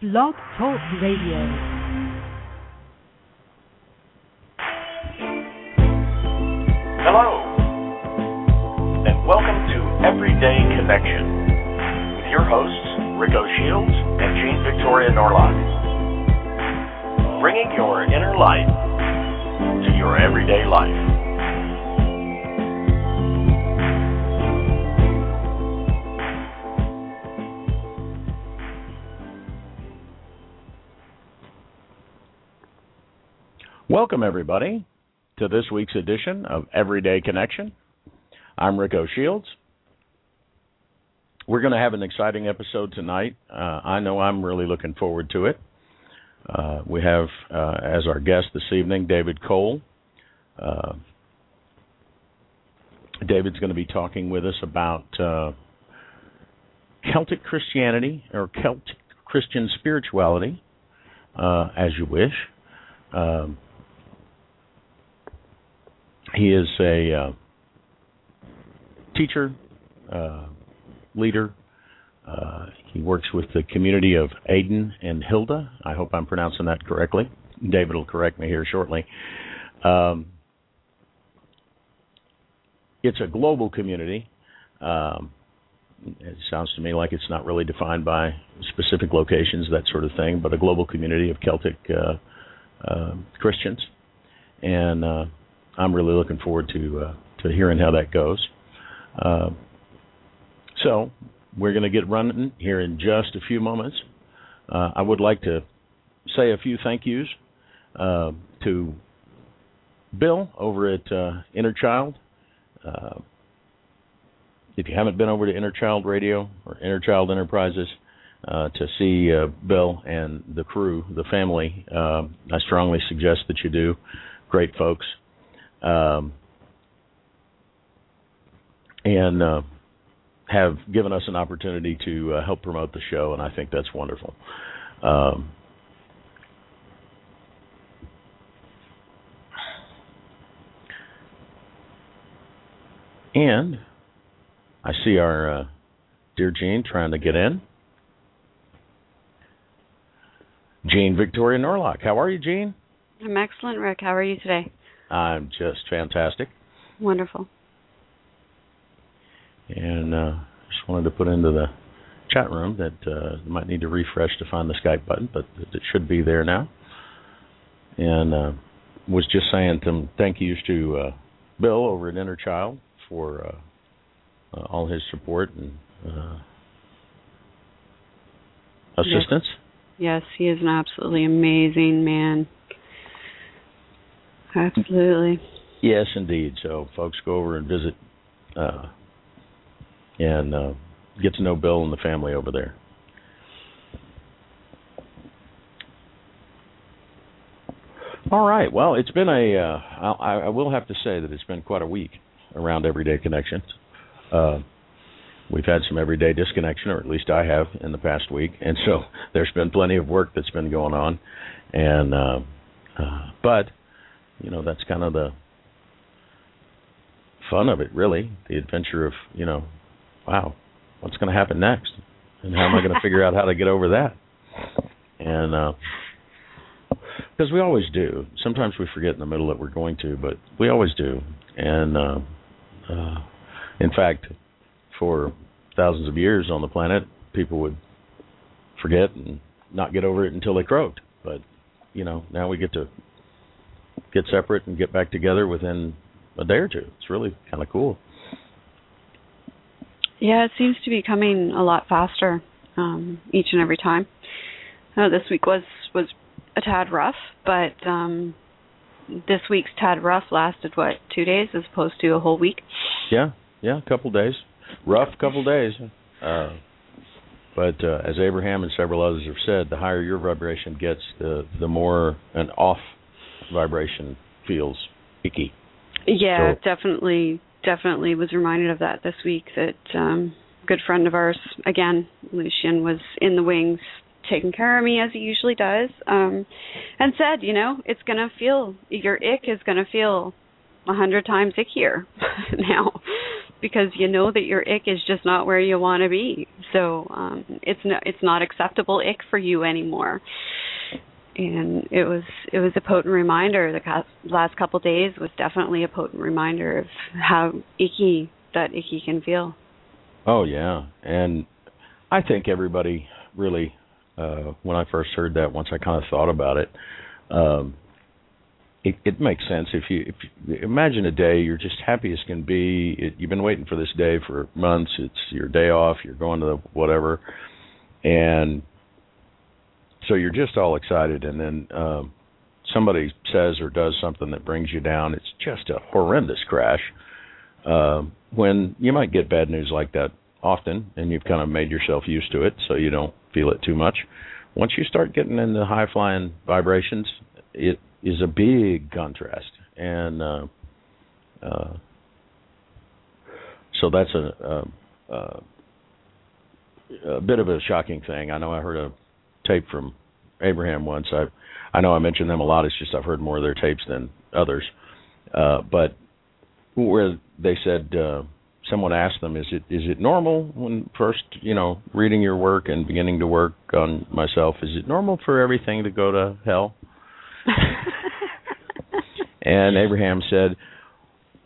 Blog Talk Radio. Hello, and welcome to Everyday Connection with your hosts, Rick O'Shields and Jean Victoria Norlock. Bringing your inner light to your everyday life. Welcome, everybody, to this week's edition of Everyday Connection. I'm Rick O'Shields. We're going to have an exciting episode tonight. Uh, I know I'm really looking forward to it. Uh, we have uh, as our guest this evening David Cole. Uh, David's going to be talking with us about uh, Celtic Christianity or Celtic Christian spirituality, uh, as you wish. Um, he is a uh, teacher, uh, leader. Uh, he works with the community of Aidan and Hilda. I hope I'm pronouncing that correctly. David will correct me here shortly. Um, it's a global community. Um, it sounds to me like it's not really defined by specific locations, that sort of thing, but a global community of Celtic uh, uh, Christians. And uh, I'm really looking forward to uh, to hearing how that goes. Uh, so we're going to get running here in just a few moments. Uh, I would like to say a few thank yous uh, to Bill over at uh, Inner Child. Uh, if you haven't been over to Inner Child Radio or Inner Child Enterprises to see Bill and the crew, the family, I strongly suggest that you do. Great folks um, and uh, have given us an opportunity to uh, help promote the show, and I think that's wonderful. Um, and I see our uh, dear Jean trying to get in. Jean Victoria Norlock. How are you, Jean? I'm excellent, Rick. How are you today? I'm just fantastic. Wonderful. And uh, just wanted to put into the chat room that uh, you might need to refresh to find the Skype button, but it should be there now. And uh, was just saying some thank yous to uh, Bill over at Inner Child for uh, uh, all his support and uh, assistance. Yes. yes, he is an absolutely amazing man. Absolutely. Yes, indeed. So, folks, go over and visit uh, and uh, get to know Bill and the family over there. All right. Well, it's been a. Uh, I, I will have to say that it's been quite a week around Everyday Connections. Uh, we've had some everyday disconnection, or at least I have in the past week, and so there's been plenty of work that's been going on. And uh, uh, but you know that's kind of the fun of it really. The adventure of you know wow what's going to happen next? And how am i going to figure out how to get over that? And uh because we always do. Sometimes we forget in the middle that we're going to but we always do. And uh uh in fact for thousands of years on the planet people would forget and not get over it until they croaked. But you know now we get to get separate and get back together within a day or two. It's really kind of cool. Yeah, it seems to be coming a lot faster um, each and every time. Uh, this week was was a tad rough, but um, this week's tad rough lasted what two days as opposed to a whole week. Yeah, yeah, a couple days. Rough couple days. Uh, but uh, as Abraham and several others have said, the higher your vibration gets, the the more an off vibration feels icky. Yeah, So- definitely, definitely was reminded of that this week. That um, good friend of ours, again, Lucian, was in the wings taking care of me as he usually does, um, and said, you know, it's gonna feel your ick is gonna feel a hundred times ickier now because you know that your ick is just not where you want to be. So um, it's not it's not acceptable ick for you anymore and it was it was a potent reminder. The last couple of days was definitely a potent reminder of how icky that icky can feel. Oh yeah, and I think everybody really, uh, when I first heard that, once I kind of thought about it, um, it, it makes sense. If you if you, imagine a day you're just happy as can be, it, you've been waiting for this day for months. It's your day off. You're going to the whatever, and so you're just all excited, and then um, somebody says or does something that brings you down. It's just a horrendous crash. Um, when you might get bad news like that often, and you've kind of made yourself used to it, so you don't feel it too much. Once you start getting into high flying vibrations, it is a big contrast, and uh, uh, so that's a, a, a a bit of a shocking thing. I know I heard a tape from Abraham once. I I know I mentioned them a lot. It's just I've heard more of their tapes than others. Uh, but where they said uh, someone asked them, "Is it is it normal when first you know reading your work and beginning to work on myself? Is it normal for everything to go to hell?" and Abraham said,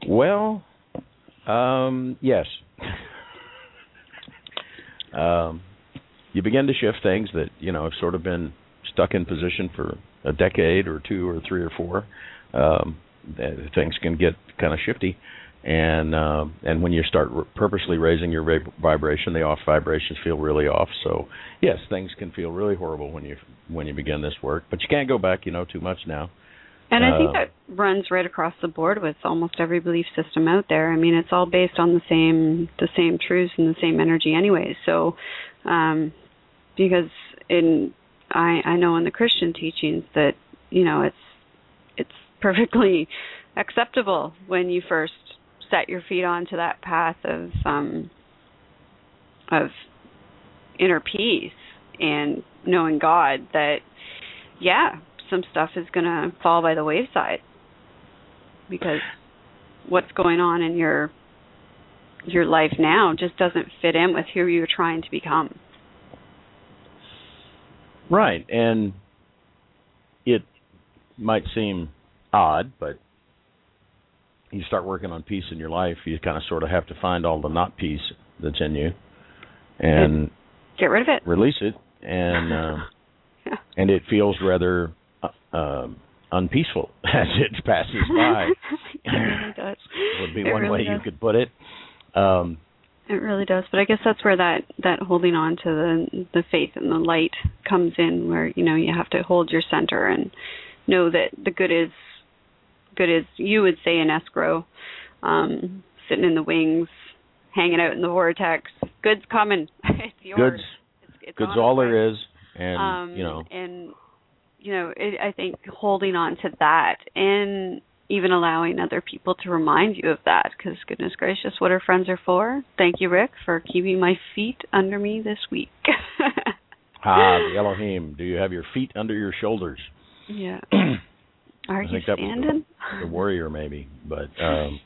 "Well, um, yes." um, you begin to shift things that you know have sort of been stuck in position for a decade or two or three or four. Um, things can get kind of shifty, and uh, and when you start r- purposely raising your vib- vibration, the off vibrations feel really off. So yes, things can feel really horrible when you when you begin this work, but you can't go back, you know, too much now. And I think Uh, that runs right across the board with almost every belief system out there. I mean, it's all based on the same the same truths and the same energy, anyway. So, um, because in I I know in the Christian teachings that you know it's it's perfectly acceptable when you first set your feet onto that path of um of inner peace and knowing God that yeah, some stuff is going to fall by the wayside because what's going on in your your life now just doesn't fit in with who you're trying to become. Right, and it might seem odd, but you start working on peace in your life, you kind of sort of have to find all the not peace that's in you and Get rid of it. release it, and uh, Yeah. and it feels rather uh, um, unpeaceful as it passes by. it really does. Would be It one really way you could put it. Um, It really does, but I guess that's where that that holding on to the the faith and the light comes in, where you know you have to hold your center and know that the good is good is you would say in escrow, um, sitting in the wings, hanging out in the vortex. Good's coming. it's yours. goods, It's, it's goods all way. there is, and um, you know, and you know, it, I think holding on to that and even allowing other people to remind you of that, because goodness gracious, what our friends are for. Thank you, Rick, for keeping my feet under me this week. ah, the Elohim. Do you have your feet under your shoulders? yeah. I Are you think that was the- standing? the warrior maybe but um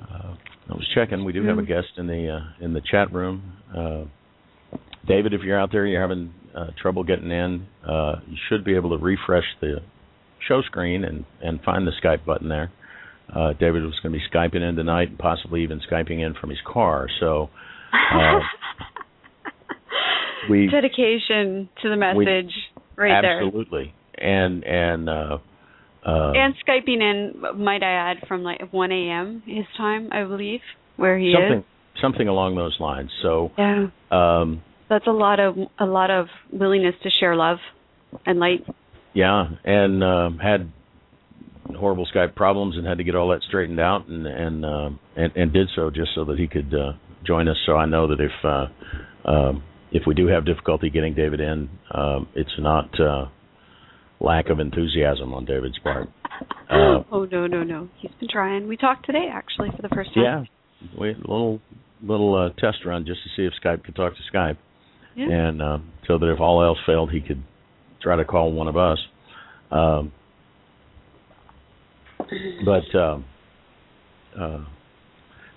uh, I was checking we do have a Mm. guest in the uh, in the chat room uh David if you're out there you're having uh, trouble getting in uh you should be able to refresh the show screen and and find the Skype button there uh David was going to be skyping in tonight and possibly even skyping in from his car so uh, we dedication to the we- message right there. absolutely and and uh uh And skyping in, might I add, from like 1 a.m. his time, I believe, where he something is. something along those lines so Yeah. um that's a lot of a lot of willingness to share love and light. Yeah, and um, had horrible Skype problems and had to get all that straightened out, and and uh, and, and did so just so that he could uh, join us. So I know that if uh, um, if we do have difficulty getting David in, um, it's not uh, lack of enthusiasm on David's part. Uh, oh no, no, no. He's been trying. We talked today actually for the first time. Yeah, we a little little uh, test run just to see if Skype could talk to Skype, yeah. and uh, so that if all else failed, he could try to call one of us. Um, but uh, uh,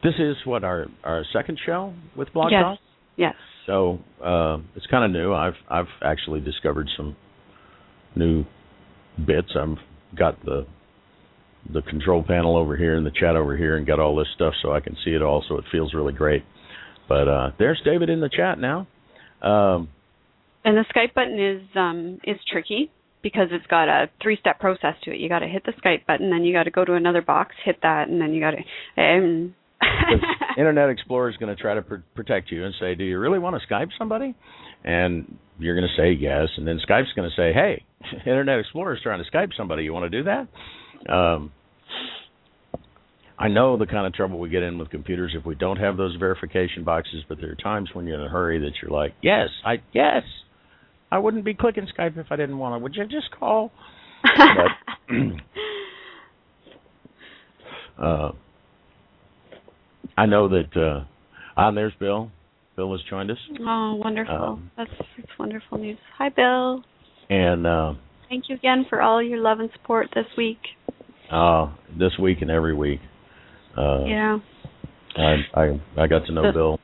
this is what our our second show with Blog yes. Talk. Yes. So uh, it's kind of new. I've I've actually discovered some new bits. I've got the the control panel over here and the chat over here, and got all this stuff so I can see it all. So it feels really great. But uh, there's David in the chat now. Um, and the Skype button is um, is tricky because it's got a three step process to it. You got to hit the Skype button, then you got to go to another box, hit that, and then you got to. Um, Internet Explorer is going to try to pr- protect you and say, "Do you really want to Skype somebody?" And you're going to say yes, and then Skype's going to say, "Hey, Internet Explorer is trying to Skype somebody. You want to do that?" Um, I know the kind of trouble we get in with computers if we don't have those verification boxes, but there are times when you're in a hurry that you're like, "Yes, I yes, I wouldn't be clicking Skype if I didn't want to. Would you just call?" but, uh, I know that. Uh, ah, there's Bill. Bill has joined us. Oh, wonderful! Um, that's, that's wonderful news. Hi, Bill. And uh, thank you again for all your love and support this week. Uh, this week and every week. Uh, yeah. I I I got to know Bill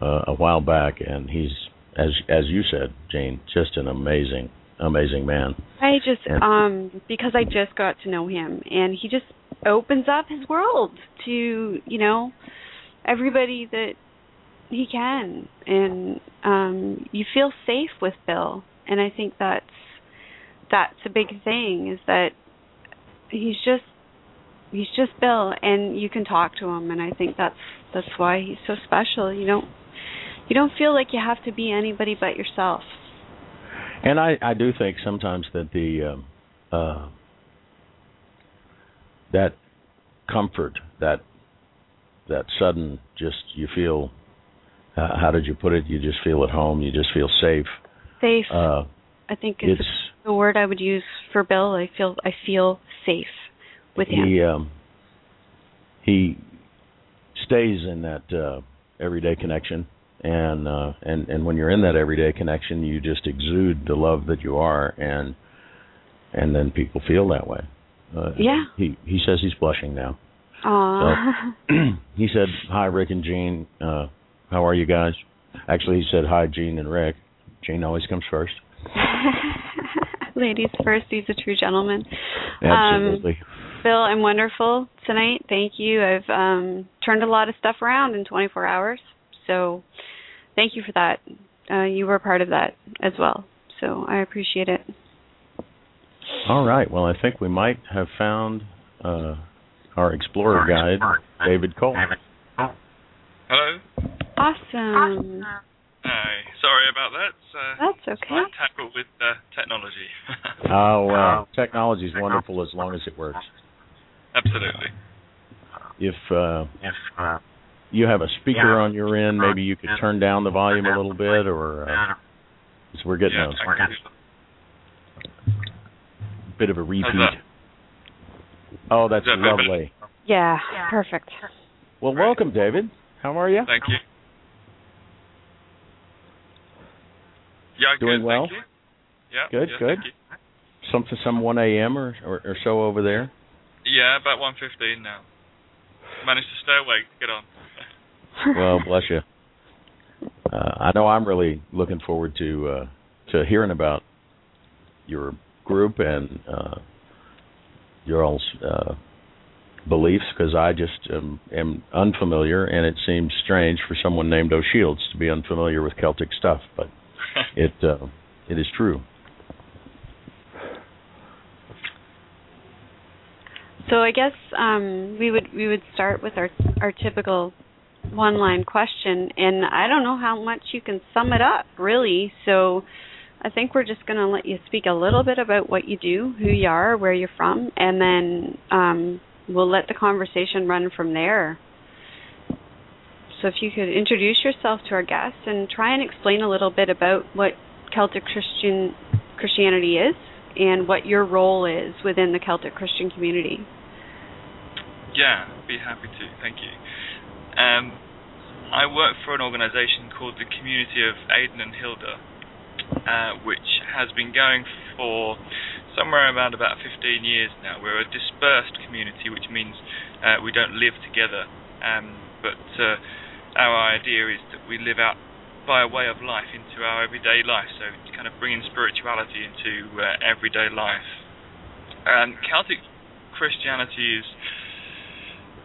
uh, a while back, and he's as as you said, Jane, just an amazing amazing man. I just and, um because I just got to know him, and he just opens up his world to you know everybody that he can, and um you feel safe with Bill, and I think that's that's a big thing is that he's just he's just Bill, and you can talk to him, and I think that's that's why he's so special. You don't you don't feel like you have to be anybody but yourself. And I I do think sometimes that the um, uh, that comfort that that sudden just you feel uh, how did you put it? You just feel at home. You just feel safe. Safe. Uh, i think it's, it's the word i would use for bill. I feel i feel safe with him. he um he stays in that uh everyday connection and uh and and when you're in that everyday connection you just exude the love that you are and and then people feel that way uh, yeah. He he says he's blushing now. Aww. So, he said, "Hi, Rick and Jean. Uh, how are you guys?" Actually, he said, "Hi, Jean and Rick." Jean always comes first. Ladies first. He's a true gentleman. Absolutely. Um, Bill, I'm wonderful tonight. Thank you. I've um, turned a lot of stuff around in 24 hours, so thank you for that. Uh, you were part of that as well, so I appreciate it. All right. Well, I think we might have found uh, our explorer guide, David Cole. Hello. Awesome. Hi. Sorry about that. Uh, That's okay. I tackle with uh, technology. oh, well, technology is wonderful as long as it works. Absolutely. If uh, if uh, you have a speaker on your end, maybe you could turn down the volume a little bit, or uh, we're getting yeah, those bit of a repeat. Oh, that's that lovely. Yeah, perfect. Well, welcome, David. How are you? Thank you. Yeah, doing good, well. Yeah, good, yes, good. Something, some one a.m. Or, or, or so over there. Yeah, about one fifteen now. Managed to stay awake. Get on. Well, bless you. Uh, I know I'm really looking forward to uh, to hearing about your group and uh, your all's uh, beliefs because I just am, am, unfamiliar, and it seems strange for someone named O'Shields to be unfamiliar with Celtic stuff, but it uh, it is true. So I guess um, we would we would start with our our typical one line question, and I don't know how much you can sum it up really. So I think we're just going to let you speak a little bit about what you do, who you are, where you're from, and then um, we'll let the conversation run from there. so if you could introduce yourself to our guests and try and explain a little bit about what Celtic Christian Christianity is and what your role is within the Celtic Christian community. Yeah, be happy to. Thank you. Um, I work for an organisation called the Community of Aidan and Hilda, uh, which has been going for somewhere around about 15 years now. We're a dispersed community, which means uh, we don't live together. Um, but uh, our idea is that we live out by a way of life into our everyday life, so kind of bringing spirituality into uh, everyday life. And Celtic Christianity is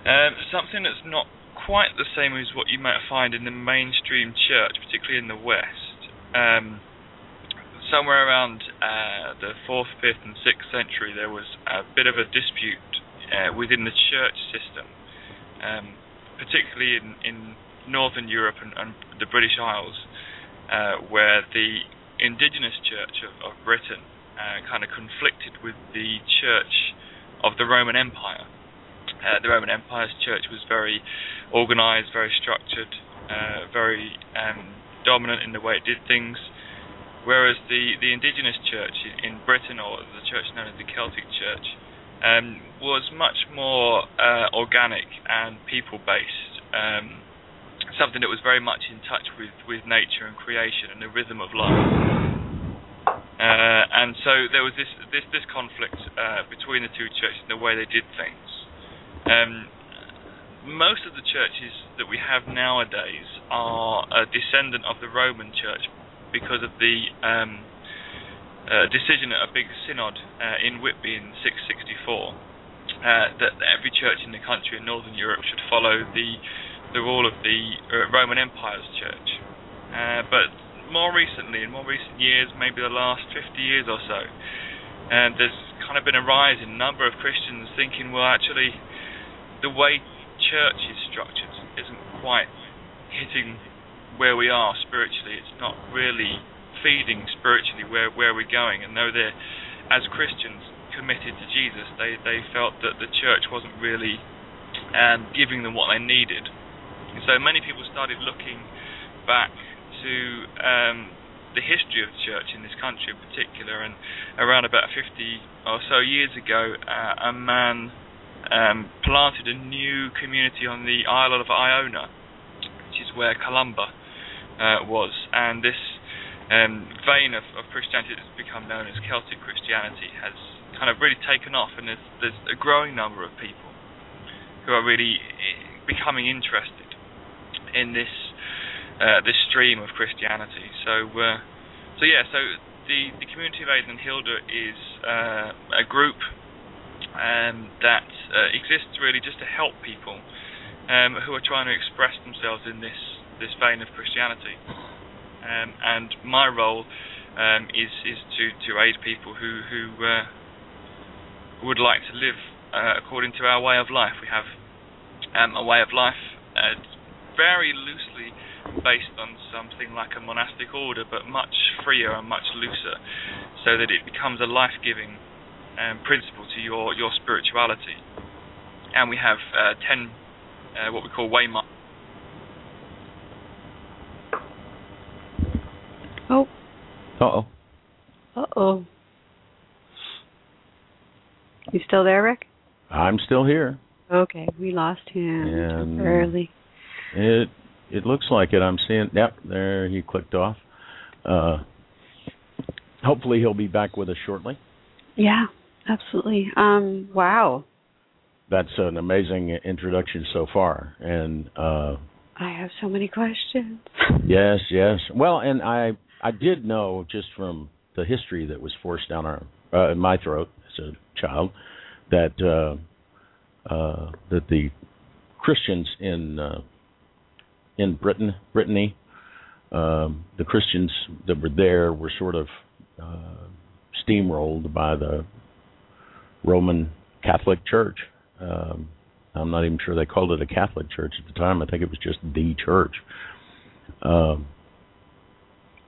um, something that's not quite the same as what you might find in the mainstream church, particularly in the West. Um, somewhere around uh, the 4th, 5th, and 6th century, there was a bit of a dispute uh, within the church system, um, particularly in, in Northern Europe and, and the British Isles, uh, where the indigenous church of, of Britain uh, kind of conflicted with the church of the Roman Empire. Uh, the Roman Empire's church was very organized, very structured, uh, very um, dominant in the way it did things, whereas the, the indigenous church in Britain, or the church known as the Celtic Church, um, was much more uh, organic and people-based, um, something that was very much in touch with, with nature and creation and the rhythm of life. Uh, and so there was this this, this conflict uh, between the two churches and the way they did things. Um, most of the churches that we have nowadays are a descendant of the Roman Church because of the um, uh, decision at a big synod uh, in Whitby in 664 uh, that every church in the country in Northern Europe should follow the the rule of the uh, Roman Empire's church. Uh, but more recently, in more recent years, maybe the last 50 years or so, and there's kind of been a rise in number of Christians thinking, well, actually, the way church is structured isn't quite hitting where we are spiritually. It's not really feeding spiritually where where we're going. And though they're, as Christians, committed to Jesus, they they felt that the church wasn't really um, giving them what they needed. And so many people started looking back to um, the history of the church in this country in particular. And around about 50 or so years ago, uh, a man um, planted a new community on the island of Iona, which is where Columba uh, was. And this um, vein of, of Christianity that's become known as Celtic Christianity has kind of really taken off, and there's, there's a growing number of people who are really eh, becoming interested in this uh, this stream of Christianity. So, uh, so yeah, so the the community of Aidan and Hilda is uh, a group um, that uh, exists really just to help people um, who are trying to express themselves in this this vein of Christianity. Um, and my role um, is is to, to aid people who who uh, would like to live uh, according to our way of life. We have um, a way of life very loosely based on something like a monastic order, but much freer and much looser, so that it becomes a life-giving um, principle to your your spirituality. And we have uh, ten, uh, what we call waymarks. Oh. Uh oh. Uh oh. You still there, Rick? I'm still here. Okay, we lost him And- temporarily. It it looks like it. I'm seeing. Yep, there he clicked off. Uh, hopefully he'll be back with us shortly. Yeah, absolutely. Um, wow. That's an amazing introduction so far, and uh, I have so many questions. yes, yes. Well, and I I did know just from the history that was forced down our uh, in my throat as a child that uh, uh, that the Christians in uh, in Britain, Brittany, um, the Christians that were there were sort of uh, steamrolled by the Roman Catholic Church. Um, I'm not even sure they called it a Catholic church at the time. I think it was just the church, um,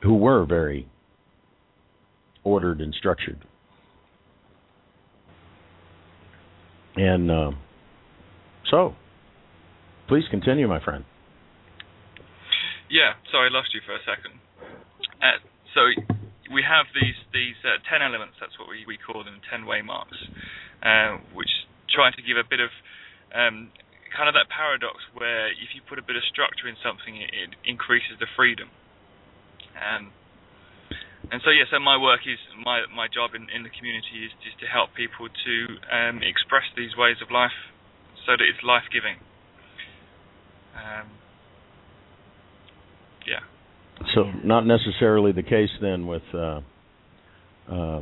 who were very ordered and structured. And uh, so, please continue, my friend. Yeah, sorry, I lost you for a second. Uh, so we have these these uh, ten elements. That's what we, we call them, ten waymarks, uh, which try to give a bit of um, kind of that paradox where if you put a bit of structure in something, it, it increases the freedom. Um, and so yeah, so my work is my my job in, in the community is just to help people to um, express these ways of life so that it's life giving. Um, yeah. So not necessarily the case then with uh, uh,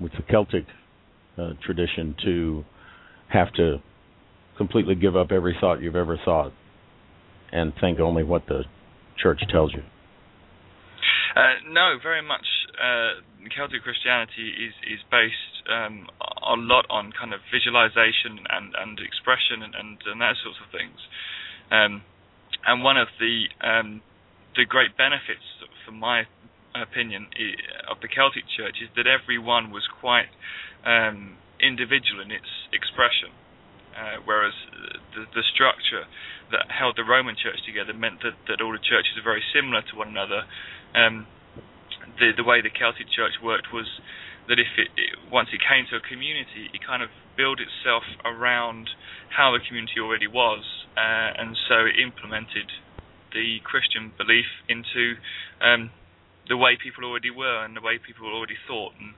with the Celtic uh, tradition to have to completely give up every thought you've ever thought and think only what the church tells you. Uh, no, very much. Uh, Celtic Christianity is is based um, a lot on kind of visualization and, and expression and, and, and that sorts of things. Um, and one of the um, the great benefits, from my opinion, of the Celtic Church is that everyone was quite um, individual in its expression, uh, whereas the, the, structure that held the Roman Church together meant that, that all the churches are very similar to one another. Um, the, the way the Celtic Church worked was that if it, it, once it came to a community, it kind of built itself around how the community already was, uh, and so it implemented the Christian belief into um, the way people already were and the way people already thought, and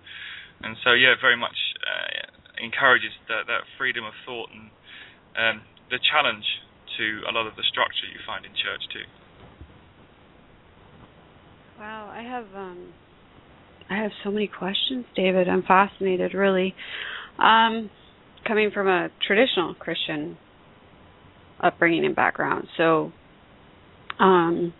and so yeah, it very much uh, encourages that, that freedom of thought and um, the challenge to a lot of the structure you find in church too. Wow, I have um, I have so many questions, David. I'm fascinated, really. Um, coming from a traditional Christian upbringing and background, so um,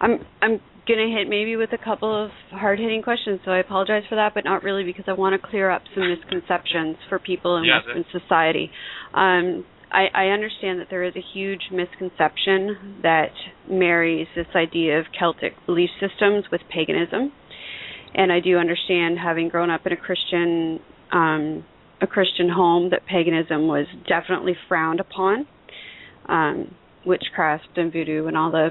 I'm I'm gonna hit maybe with a couple of hard hitting questions, so I apologize for that, but not really because I want to clear up some misconceptions for people in yeah, Western society. Um, I, I understand that there is a huge misconception that marries this idea of Celtic belief systems with paganism, and I do understand, having grown up in a Christian um, a Christian home, that paganism was definitely frowned upon. Um, witchcraft and voodoo and all the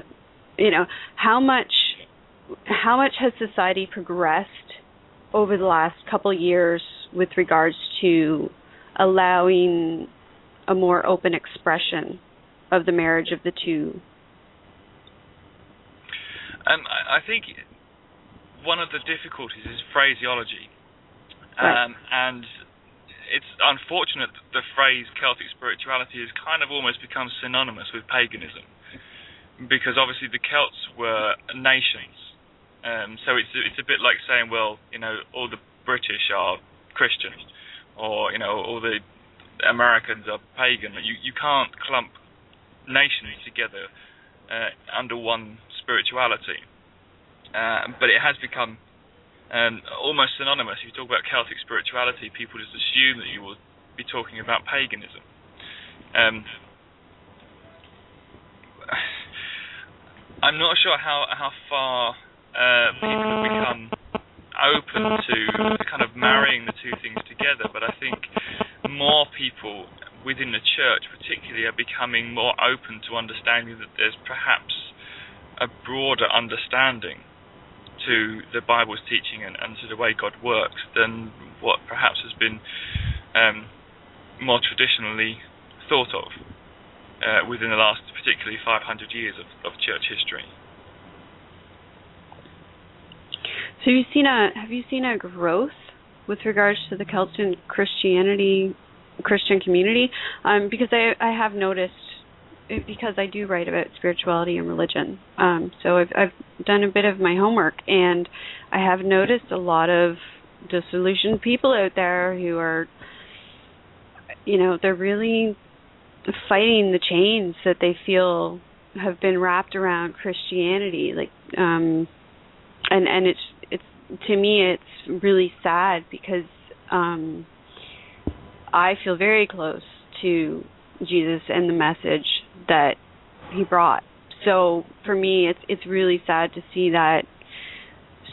you know how much how much has society progressed over the last couple of years with regards to allowing a more open expression of the marriage of the two um, I think one of the difficulties is phraseology right. um, and it's unfortunate that the phrase Celtic spirituality has kind of almost become synonymous with paganism, because obviously the Celts were nations. Um, so it's it's a bit like saying, well, you know, all the British are Christians, or you know, all the Americans are pagan. You you can't clump nations together uh, under one spirituality. Uh, but it has become um, almost synonymous. If you talk about Celtic spirituality, people just assume that you will be talking about paganism. Um, I'm not sure how how far uh, people have become open to kind of marrying the two things together, but I think more people within the church, particularly, are becoming more open to understanding that there's perhaps a broader understanding to the Bible's teaching and, and to the way God works than what perhaps has been um, more traditionally thought of uh, within the last, particularly 500 years of, of church history. So, have you seen a have you seen a growth with regards to the Celtic Christianity Christian community? Um, because I I have noticed because I do write about spirituality and religion. Um, so I've, I've done a bit of my homework, and I have noticed a lot of disillusioned people out there who are, you know, they're really fighting the chains that they feel have been wrapped around Christianity. Like, um, and and it's it's to me it's really sad because um, I feel very close to Jesus and the message that he brought. So for me, it's it's really sad to see that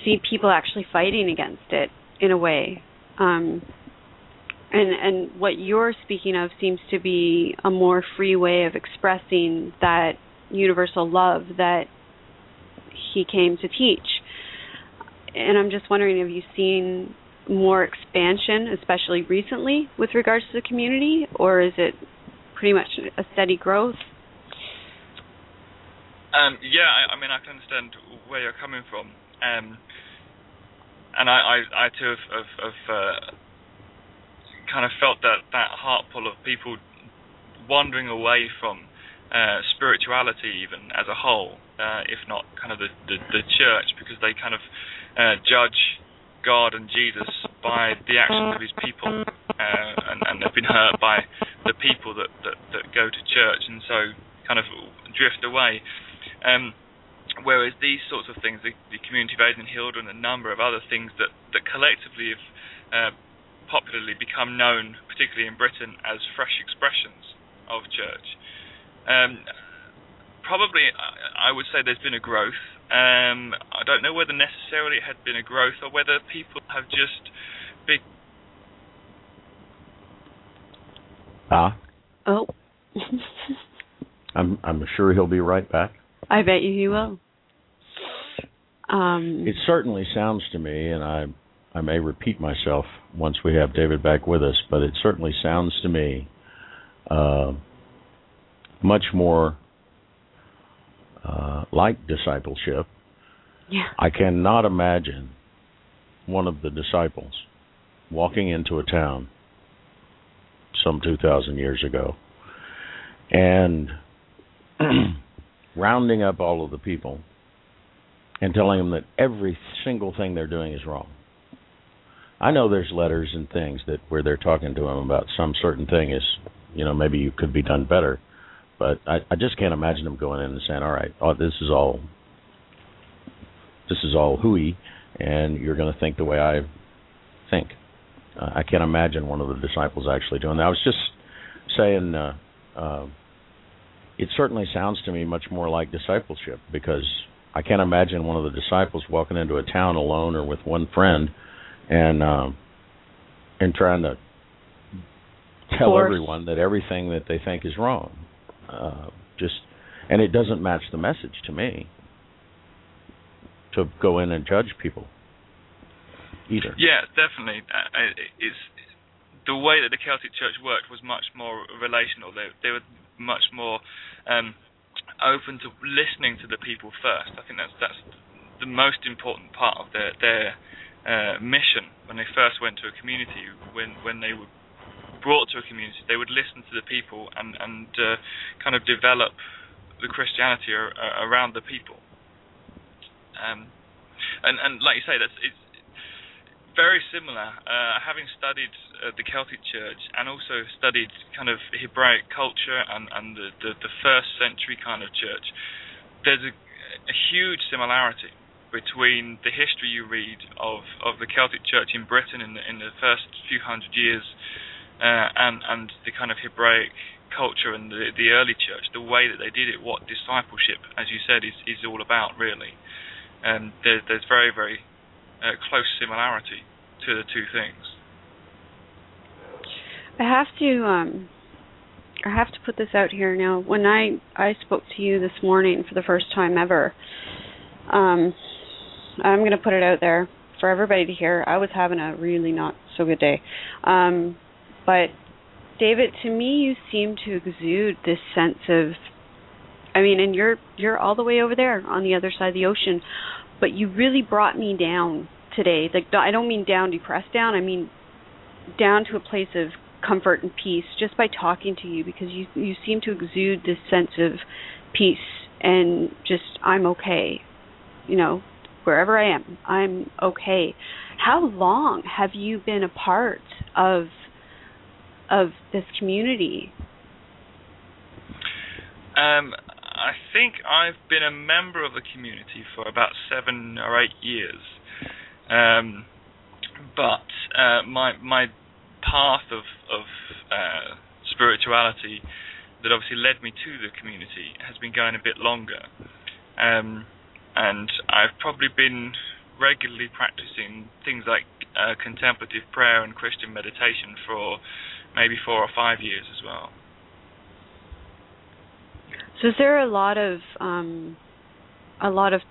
see people actually fighting against it in a way. Um, and and what you're speaking of seems to be a more free way of expressing that universal love that he came to teach. And I'm just wondering, have you seen more expansion, especially recently, with regards to the community, or is it pretty much a steady growth? Um, yeah, I, I, mean, I can understand where you're coming from, um, and I, I, I too have, have, have uh, kind of felt that that heart pull of people wandering away from uh, spirituality, even as a whole, uh, if not kind of the, the, the church, because they kind of uh, judge God and Jesus by the actions of his people, uh, and, and they've been hurt by the people that, that, that go to church, and so kind of drift away. Um, whereas these sorts of things, the, the community of Aidan and Hilda and a number of other things that, that collectively have uh, popularly become known, particularly in Britain, as fresh expressions of church. Um, probably, I would say there's been a growth. Um, I don't know whether necessarily it had been a growth or whether people have just been. Ah. Oh. I'm I'm sure he'll be right back. I bet you he will. Um, it certainly sounds to me, and I I may repeat myself once we have David back with us, but it certainly sounds to me uh, much more uh, like discipleship. Yeah. I cannot imagine one of the disciples walking into a town some 2,000 years ago and rounding up all of the people and telling them that every single thing they're doing is wrong. I know there's letters and things that where they're talking to them about some certain thing is, you know, maybe you could be done better, but I, I just can't imagine them going in and saying, "All right, oh, this is all, this is all hooey, and you're going to think the way I think." Uh, I can't imagine one of the disciples actually doing that. I was just saying. Uh, uh, it certainly sounds to me much more like discipleship because I can't imagine one of the disciples walking into a town alone or with one friend and um and trying to tell everyone that everything that they think is wrong. Uh just and it doesn't match the message to me to go in and judge people either. Yeah, definitely. Uh, it's the way that the Celtic Church worked was much more relational. They they were much more um, open to listening to the people first. I think that's that's the most important part of their their uh, mission when they first went to a community. When when they were brought to a community, they would listen to the people and and uh, kind of develop the Christianity ar- around the people. Um, and and like you say, that's it's very similar. Uh, having studied uh, the Celtic Church and also studied kind of Hebraic culture and, and the, the, the first century kind of church, there's a, a, huge similarity between the history you read of, of the Celtic Church in Britain in the, in the first few hundred years uh, and, and the kind of Hebraic culture and the, the early church, the way that they did it, what discipleship, as you said, is, is all about, really. Um, there, there's very, very uh, close similarity to the two things. I have to um I have to put this out here now. When I I spoke to you this morning for the first time ever, um I'm going to put it out there for everybody to hear. I was having a really not so good day. Um but David, to me you seem to exude this sense of I mean, and you're you're all the way over there on the other side of the ocean, but you really brought me down today. Like I don't mean down, depressed down. I mean down to a place of comfort and peace just by talking to you because you you seem to exude this sense of peace and just I'm okay. You know, wherever I am, I'm okay. How long have you been a part of of this community? Um, I think I've been a member of the community for about seven or eight years. Um, but uh, my my path of of uh, spirituality that obviously led me to the community has been going a bit longer, um, and I've probably been regularly practicing things like uh, contemplative prayer and Christian meditation for maybe four or five years as well. So is there a lot of um, a lot of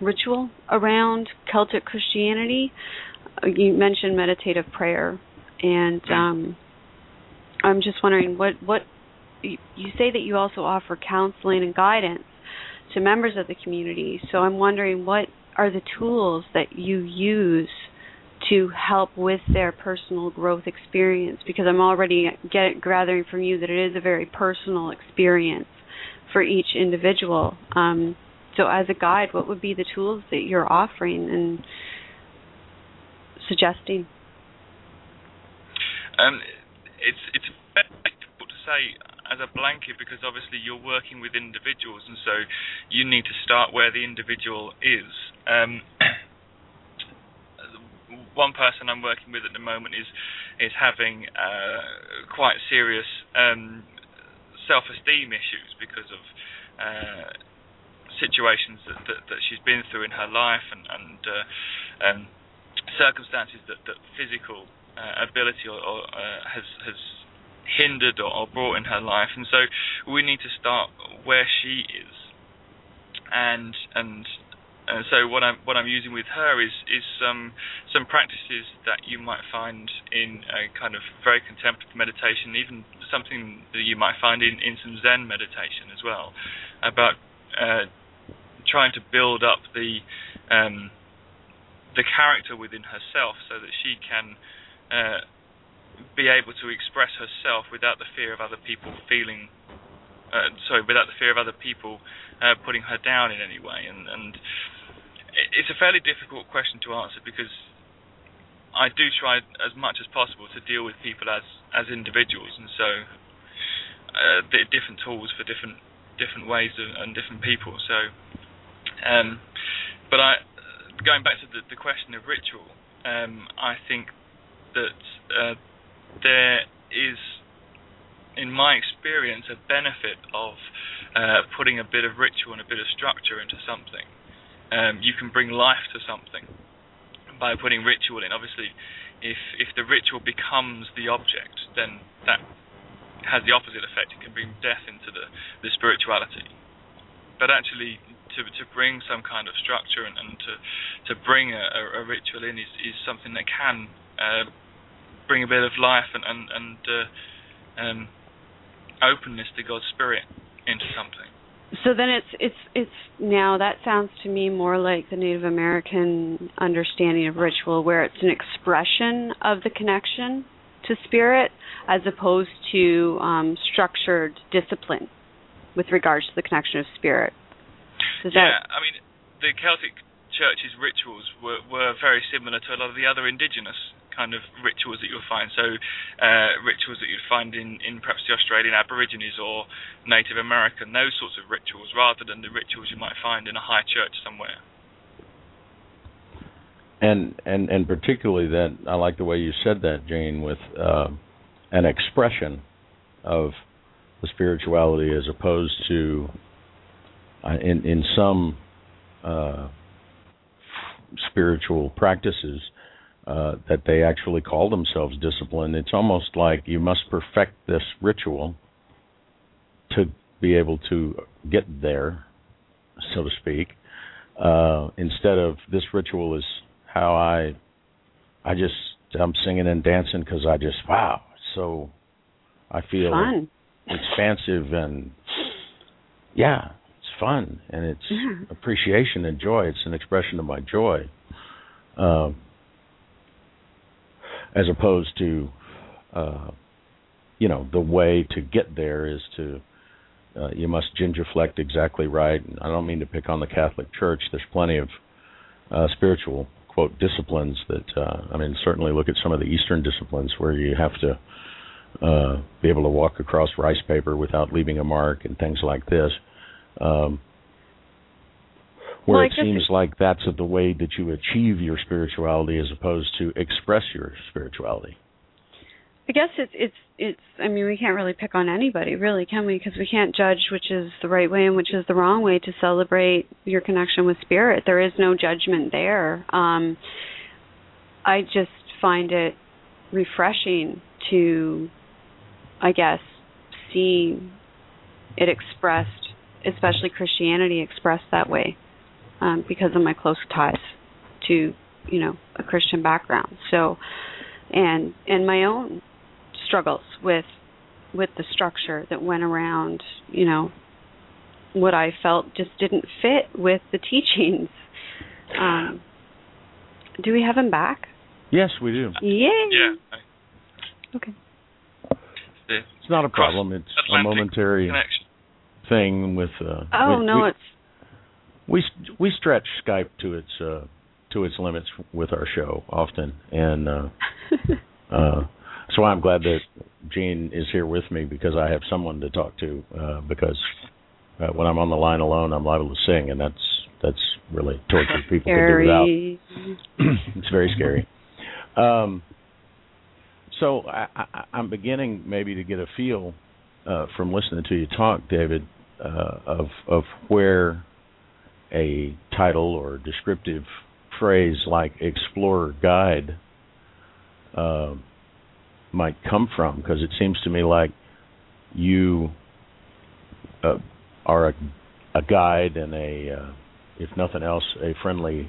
ritual around Celtic Christianity. Uh, you mentioned meditative prayer, and um, I'm just wondering what what you, you say that you also offer counseling and guidance to members of the community. So I'm wondering what are the tools that you use to help with their personal growth experience because I'm already get, gathering from you that it is a very personal experience for each individual. Um, so, as a guide, what would be the tools that you're offering and suggesting? Um, it's it's difficult to say as a blanket because obviously you're working with individuals, and so you need to start where the individual is. Um, one person I'm working with at the moment is is having uh, quite serious um, self-esteem issues because of uh, situations that, that, that she's been through in her life and, and uh, um, circumstances that, that physical uh, ability or, or uh, has has hindered or, or brought in her life, and so we need to start where she is, and and and so what I'm what I'm using with her is is some some practices that you might find in a kind of very contemplative meditation, even something that you might find in, in some Zen meditation as well, about uh, trying to build up the um, the character within herself so that she can uh, be able to express herself without the fear of other people feeling uh, sorry, without the fear of other people uh, putting her down in any way. And, and it's a fairly difficult question to answer because I do try as much as possible to deal with people as as individuals, and so uh, different tools for different different ways of, and different people. So, um, but I going back to the, the question of ritual, um, I think that uh, there is, in my experience, a benefit of uh, putting a bit of ritual and a bit of structure into something um, you can bring life to something by putting ritual in. Obviously, if if the ritual becomes the object, then that has the opposite effect. It can bring death into the, the spirituality. But actually, to to bring some kind of structure and, and to to bring a, a, ritual in is, is something that can uh, bring a bit of life and and, and uh, um, openness to God's spirit into something so then it's it's it's now that sounds to me more like the Native American understanding of ritual where it's an expression of the connection to spirit as opposed to um, structured discipline with regards to the connection of spirit. Does yeah, that... I mean the Celtic church's rituals were were very similar to a lot of the other indigenous kind of rituals that you'll find. So, uh, rituals that you'd find in, in perhaps the Australian Aborigines or Native American, those sorts of rituals, rather than the rituals you might find in a high church somewhere. And and and particularly that I like the way you said that, Jane, with uh, an expression of the spirituality as opposed to uh, in in some uh, spiritual practices uh, that they actually call themselves disciplined. It's almost like you must perfect this ritual to be able to get there, so to speak. Uh, instead of this ritual is how I, I just I'm singing and dancing because I just wow, so I feel fun. expansive and yeah, it's fun and it's yeah. appreciation and joy. It's an expression of my joy. Uh, as opposed to uh, you know the way to get there is to uh, you must genuflect exactly right. I don't mean to pick on the Catholic Church. There's plenty of uh, spiritual quote disciplines that uh, I mean certainly look at some of the Eastern disciplines where you have to uh, be able to walk across rice paper without leaving a mark and things like this. Um, where well, it seems like that's the way that you achieve your spirituality as opposed to express your spirituality. I guess it's it's it's. I mean, we can't really pick on anybody, really, can we? Because we can't judge which is the right way and which is the wrong way to celebrate your connection with spirit. There is no judgment there. Um, I just find it refreshing to, I guess, see it expressed, especially Christianity expressed that way um, because of my close ties to you know a Christian background. So, and and my own struggles with with the structure that went around, you know, what I felt just didn't fit with the teachings. Um, do we have him back? Yes, we do. Yay! Yeah. Okay. It's not a problem. It's a momentary connection. thing with. Uh, Oh we, no, we, it's we we stretch Skype to its uh, to its limits with our show often, and uh, uh, so I'm glad that Gene is here with me because I have someone to talk to. Uh, because uh, when I'm on the line alone, I'm liable to sing, and that's that's really torture people to do without. scary. it's very scary. Um, so I, I, I'm beginning maybe to get a feel uh, from listening to you talk, David, uh, of of where a title or descriptive phrase like explorer guide uh, might come from, because it seems to me like you uh, are a, a guide and a, uh, if nothing else, a friendly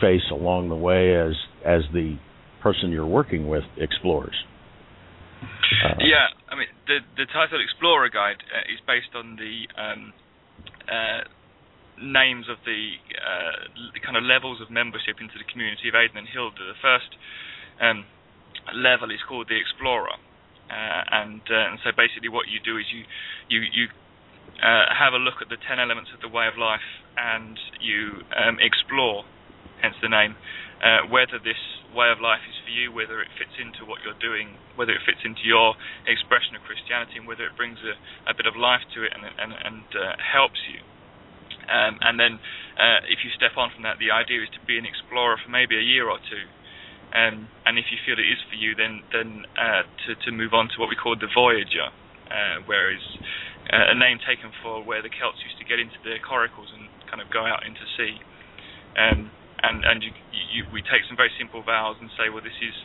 face along the way as as the person you're working with explores. Uh, Yeah, I mean the the title Explorer Guide uh, is based on the um, uh, names of the uh, kind of levels of membership into the community of Aidan and Hilda. The first um, level is called the Explorer, uh, and uh, and so basically what you do is you you you uh, have a look at the ten elements of the way of life and you um, explore, hence the name, uh, whether this way of life is for you, whether it fits into what you're doing, whether it fits into your expression of Christianity, and whether it brings a, a bit of life to it and and, and uh, helps you. Um, and then, uh, if you step on from that, the idea is to be an explorer for maybe a year or two. Um, and if you feel it is for you, then then uh, to to move on to what we call the Voyager, uh, where is uh, a name taken for where the Celts used to get into their coracles and kind of go out into sea. Um, and and you, you, we take some very simple vows and say, well, this is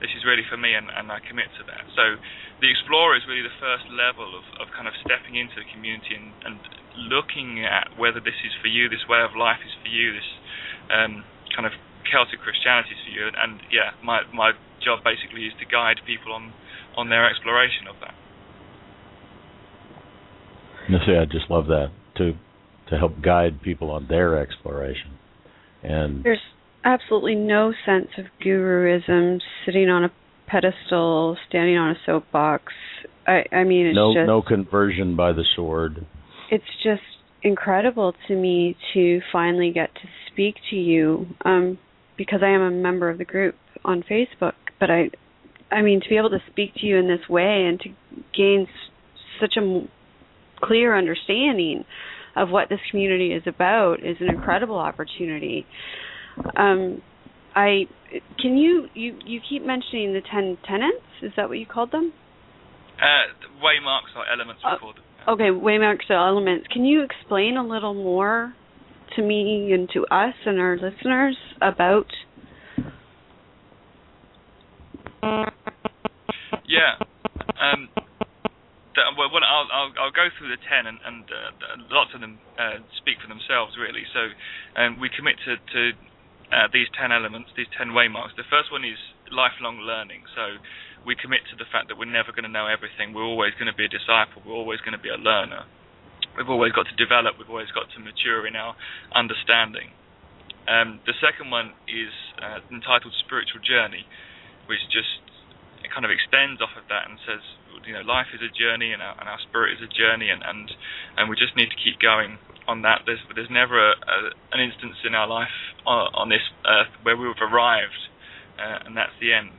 this is really for me, and, and I commit to that. So the explorer is really the first level of, of kind of stepping into the community and, and looking at whether this is for you, this way of life is for you, this um, kind of Celtic Christianity is for you. And, and yeah, my my job basically is to guide people on on their exploration of that. And see, I just love that to to help guide people on their exploration. And There's absolutely no sense of guruism, sitting on a pedestal, standing on a soapbox. I, I mean, it's no just no conversion by the sword. It's just incredible to me to finally get to speak to you um because I am a member of the group on Facebook but I I mean to be able to speak to you in this way and to gain s- such a m- clear understanding of what this community is about is an incredible opportunity. Um I can you you you keep mentioning the 10 tenants? Is that what you called them? Uh, waymarks are elements we Uh, call them. Okay, waymarks elements. Can you explain a little more to me and to us and our listeners about? Yeah. Um, the, well, I'll, I'll I'll go through the ten, and, and uh, lots of them uh, speak for themselves, really. So, um, we commit to, to uh, these ten elements, these ten waymarks. The first one is lifelong learning. So, we commit to the fact that we're never going to know everything. We're always going to be a disciple. We're always going to be a learner. We've always got to develop. We've always got to mature in our understanding. Um, the second one is uh, entitled Spiritual Journey, which just kind of extends off of that and says, you know, life is a journey and our, and our spirit is a journey, and, and and we just need to keep going on that. There's there's never a, a, an instance in our life on, on this earth where we've arrived, uh, and that's the end.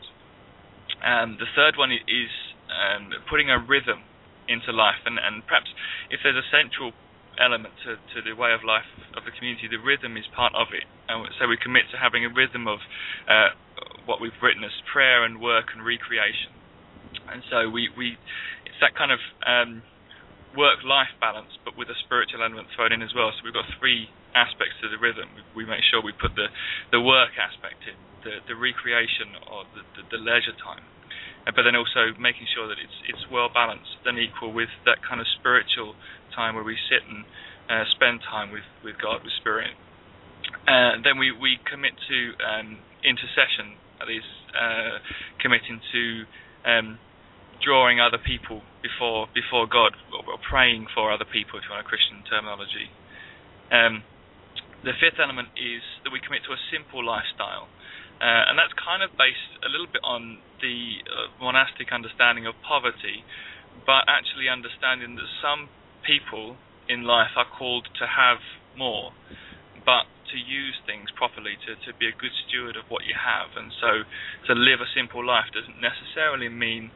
Um, the third one is um, putting a rhythm into life, and, and perhaps if there's a central element to, to the way of life of the community, the rhythm is part of it. And so we commit to having a rhythm of uh, what we've written as prayer and work and recreation. And so we, we it's that kind of um, work-life balance, but with a spiritual element thrown in as well. So we've got three aspects to the rhythm. We, we make sure we put the, the work aspect in, the, the recreation or the, the, the leisure time, but then also making sure that it's it's well balanced and equal with that kind of spiritual time where we sit and uh, spend time with, with God, with Spirit, Uh, then we, we commit to um, intercession, that is, uh, committing to um, drawing other people before before God, or, praying for other people, if you want a Christian terminology. Um, the fifth element is that we commit to a simple lifestyle. Uh, and that's kind of based a little bit on the uh, monastic understanding of poverty, but actually understanding that some people in life are called to have more, but to use things properly, to, to be a good steward of what you have. And so to live a simple life doesn't necessarily mean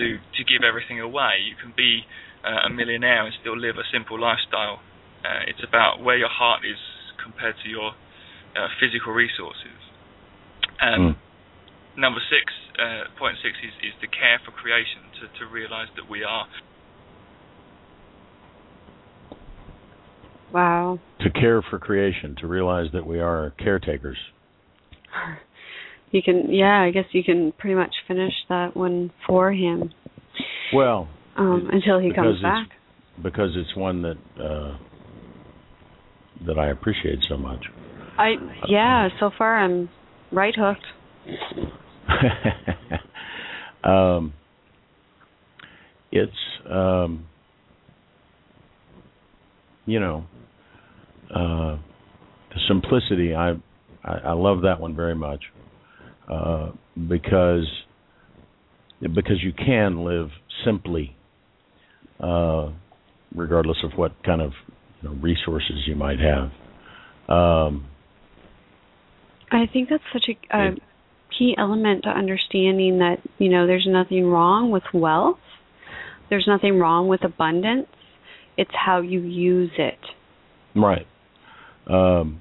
to, to give everything away. You can be uh, a millionaire and still live a simple lifestyle. Uh, it's about where your heart is compared to your uh, physical resources. Um, mm. Number six, uh, point six is, is the care for creation, to, to realize that we are. Wow. To care for creation, to realize that we are caretakers. You can, yeah, I guess you can pretty much finish that one for him. Well, um, until he comes back. Because it's one that uh, that I appreciate so much. I yeah. So far, I'm right hooked. um, it's um, you know uh, the simplicity. I, I, I love that one very much uh, because because you can live simply, uh, regardless of what kind of you know, resources you might have. Um, I think that's such a, a key element to understanding that you know there's nothing wrong with wealth. There's nothing wrong with abundance. It's how you use it. Right. Um,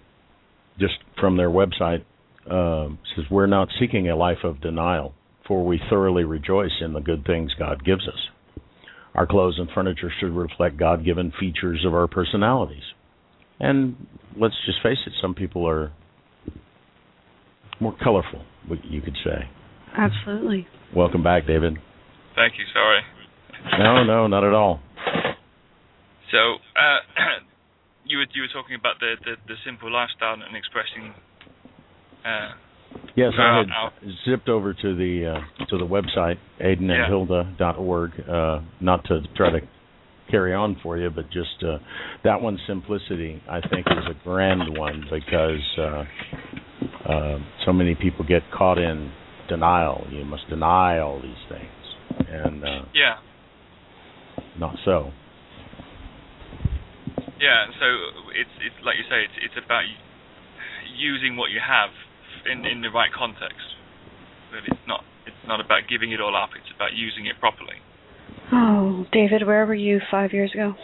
just from their website um, says we're not seeking a life of denial, for we thoroughly rejoice in the good things God gives us. Our clothes and furniture should reflect God-given features of our personalities. And let's just face it, some people are more colorful, you could say. Absolutely. Welcome back, David. Thank you. Sorry. No, no, not at all. So, uh, you were you were talking about the, the, the simple lifestyle and expressing. Uh, yes, I had out. zipped over to the uh, to the website aidanandhilda.org, uh, not to try to carry on for you, but just uh, that one simplicity I think is a grand one because uh, uh, so many people get caught in denial. You must deny all these things, and uh, yeah, not so. Yeah, so it's it's like you say, it's it's about using what you have in in the right context. But it's not it's not about giving it all up. It's about using it properly. Oh, David, where were you five years ago?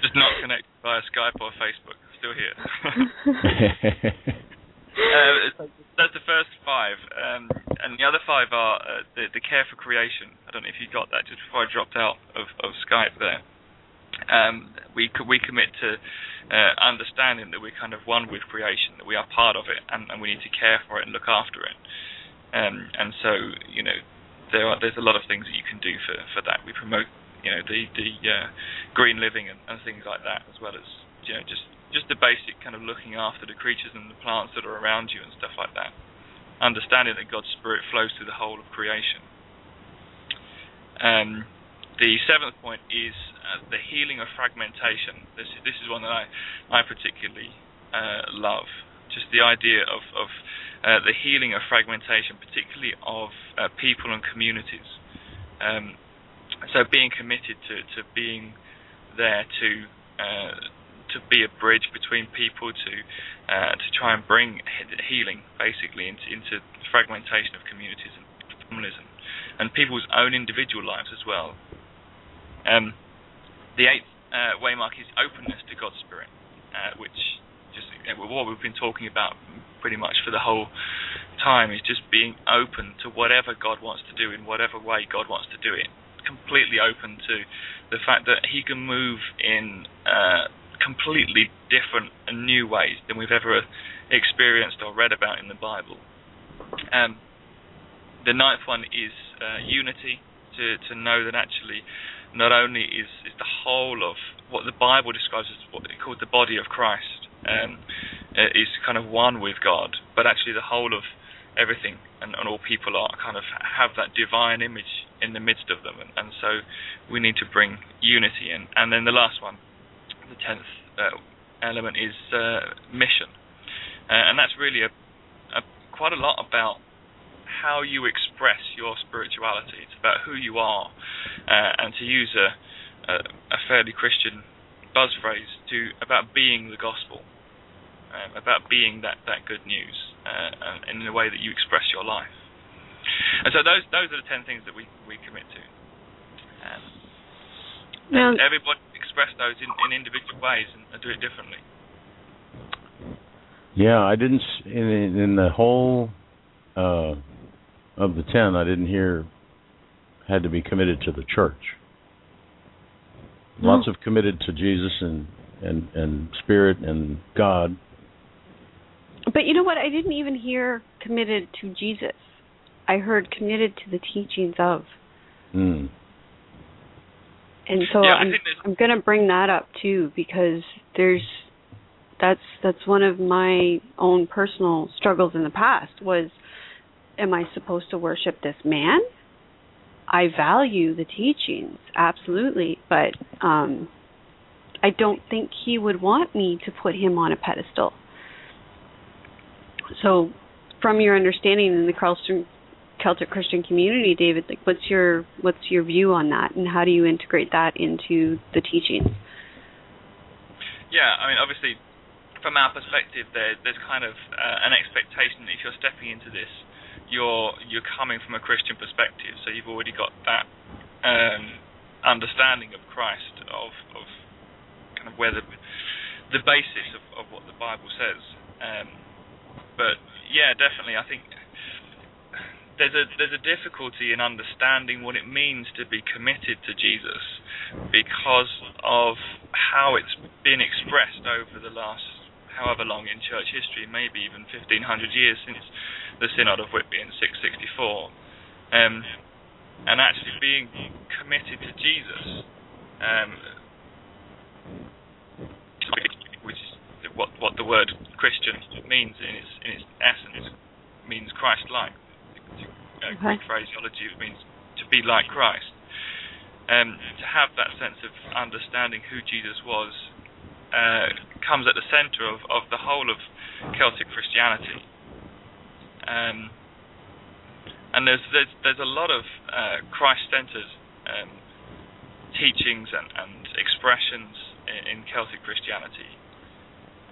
Just not connected via Skype or Facebook still here. uh, that's the first five, um, and the other five are uh, the, the, care for creation. I don't know if you got that just before I dropped out of, of Skype there. Um, we we commit to uh, understanding that we're kind of one with creation, that we are part of it, and, and we need to care for it and look after it. Um, and so, you know, there are there's a lot of things that you can do for, for that. We promote, you know, the the uh, green living and, and things like that, as well as you know just just the basic kind of looking after the creatures and the plants that are around you and stuff like that. Understanding that God's Spirit flows through the whole of creation. Um, the seventh point is uh, the healing of fragmentation. This this is one that I I particularly uh, love. Just the idea of of uh, the healing of fragmentation, particularly of uh, people and communities. Um, so being committed to to being there to uh, to be a bridge between people to uh, to try and bring healing basically into, into fragmentation of communities and formalism and people's own individual lives as well. Um, the eighth uh, waymark is openness to God's Spirit, uh, which just what we've been talking about pretty much for the whole time is just being open to whatever God wants to do in whatever way God wants to do it. Completely open to the fact that He can move in uh, completely different and new ways than we've ever experienced or read about in the Bible. Um, the ninth one is uh, unity, to, to know that actually not only is, is the whole of what the Bible describes as what it call the body of Christ um, is kind of one with God, but actually the whole of everything and, and, all people are kind of have that divine image in the midst of them, and, and so we need to bring unity in. And then the last one, the tenth uh, element is uh, mission, uh, and that's really a, a, quite a lot about how you express your spirituality. It's about who you are, uh, and to use a, a, a fairly Christian buzz phrase, to about being the gospel, um, about being that that good news, uh, in the way that you express your life. And so those those are the ten things that we we commit to. Um, now, everybody express those in, in individual ways and, and do it differently. Yeah, I didn't in in the whole uh, of the ten. I didn't hear had to be committed to the church. Hmm. Lots of committed to Jesus and and and Spirit and God. But you know what? I didn't even hear committed to Jesus. I heard committed to the teachings of. Mm. And so yeah, I'm I'm going to bring that up too because there's that's that's one of my own personal struggles in the past was am I supposed to worship this man? I value the teachings absolutely, but um I don't think he would want me to put him on a pedestal. So from your understanding in the Carlson Celtic Christian community, David, like what's your what's your view on that, and how do you integrate that into the teachings? Yeah, I mean, obviously, from our perspective, there there's kind of uh, an expectation that if you're stepping into this, you're you're coming from a Christian perspective, so you've already got that um, understanding of Christ, of of kind of where the the basis of, of what the Bible says. Um, but yeah, definitely, I think there's a there's a difficulty in understanding what it means to be committed to Jesus because of how it's been expressed over the last however long in church history, maybe even 1500 years since the Synod of Whitby in 664. Um, and actually being committed to Jesus, um, which is what what the word Christian means in its in its essence, means Christ-like uh, Greek phraseology, means to be like Christ. Um, to have that sense of understanding who Jesus was uh, comes at the centre of, of the whole of Celtic Christianity. Um, and there's, there's there's a lot of uh, Christ-centered um, teachings and, and expressions in, in, Celtic Christianity,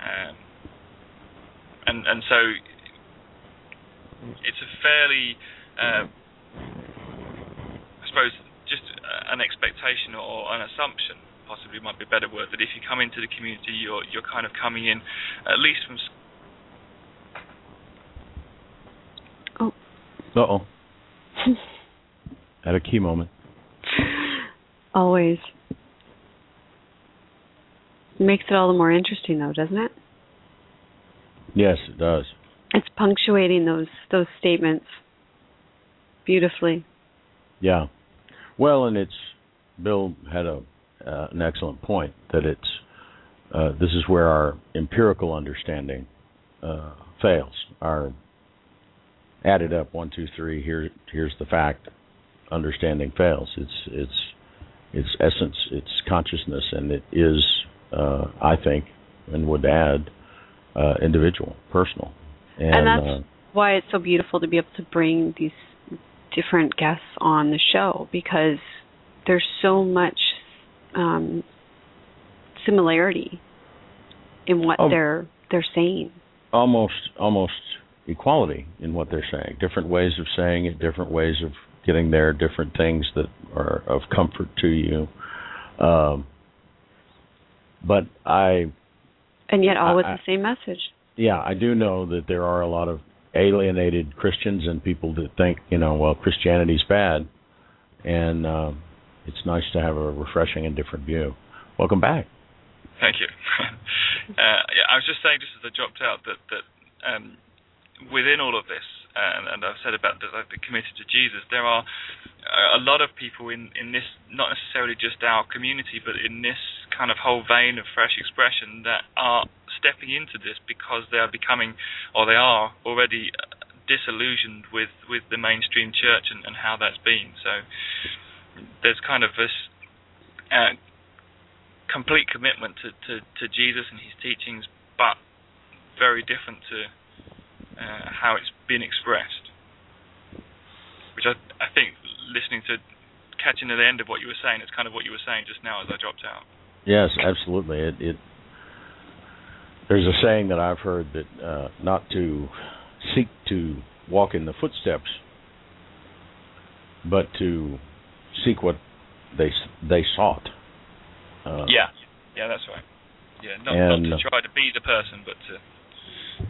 um, and and so it's a fairly uh, I suppose just an expectation or an assumption possibly might be a better word that if you come into the community you're you're kind of coming in at least from oh. Uh-oh. At a key moment. Always. Makes it all the more interesting though doesn't it? Yes it does it's punctuating those those statements beautifully. Yeah. Well, and it's Bill had a uh, an excellent point that it's uh, this is where our empirical understanding uh, fails. Our added up one two three here here's the fact understanding fails. It's it's its essence, its consciousness, and it is uh, I think and would add uh, individual, personal, and, and that's uh, why it's so beautiful to be able to bring these different guests on the show because there's so much um, similarity in what oh, they're they're saying. Almost almost equality in what they're saying. Different ways of saying it, different ways of getting there, different things that are of comfort to you. Um, but I and yet all I, with the same message. Yeah, I do know that there are a lot of alienated Christians and people that think, you know, well, Christianity's bad, and uh, it's nice to have a refreshing and different view. Welcome back. Thank you. uh, yeah, I was just saying, just as I dropped out, that that um, within all of this, and, and I've said about that I've been committed to Jesus, there are a lot of people in in this, not necessarily just our community, but in this kind of whole vein of fresh expression, that are stepping into this because they are becoming, or they are already disillusioned with with the mainstream church and, and how that's been. So there's kind of this. Uh, complete commitment to, to, to Jesus and his teachings, but very different to uh, how it's been expressed. Which I, I think, listening to, catching at the end of what you were saying, it's kind of what you were saying just now as I dropped out. Yes, absolutely. It, it there's a saying that I've heard that uh, not to seek to walk in the footsteps, but to seek what they they sought. Uh, yeah, yeah, that's right. Yeah, not, and, not to try to be the person, but to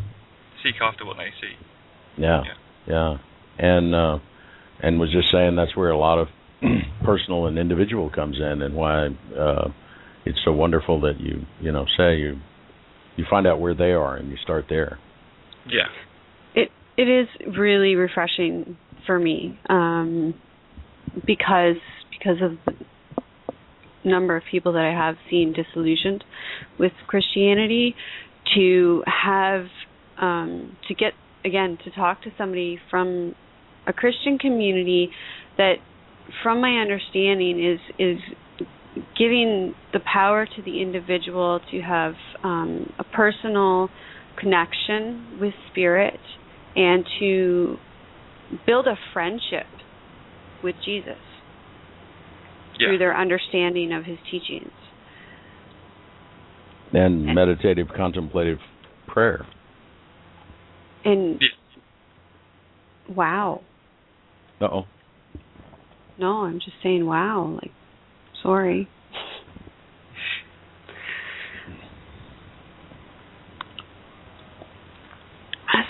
seek after what they see. Yeah, yeah, yeah. and uh, and was just saying that's where a lot of personal and individual comes in, and why uh, it's so wonderful that you you know say you you find out where they are and you start there. Yeah, it it is really refreshing for me um, because because of the number of people that I have seen disillusioned with Christianity to have um, to get again to talk to somebody from a Christian community that from my understanding is is giving the power to the individual to have um, a personal connection with spirit and to build a friendship with Jesus yeah. through their understanding of his teachings. And meditative contemplative prayer. And yeah. wow. Uh oh. No, I'm just saying wow. Like, sorry.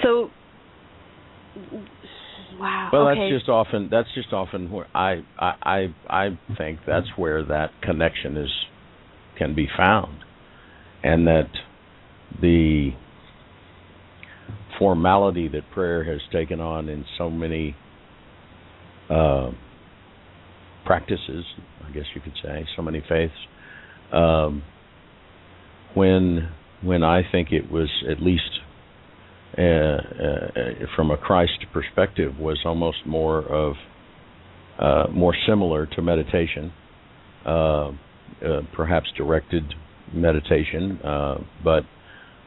So, wow. Well, okay. that's just often that's just often where I I I I think that's where that connection is can be found, and that the formality that prayer has taken on in so many uh, practices, I guess you could say, so many faiths. Um, when when I think it was at least uh, uh, from a Christ perspective was almost more of uh, more similar to meditation, uh, uh, perhaps directed meditation, uh, but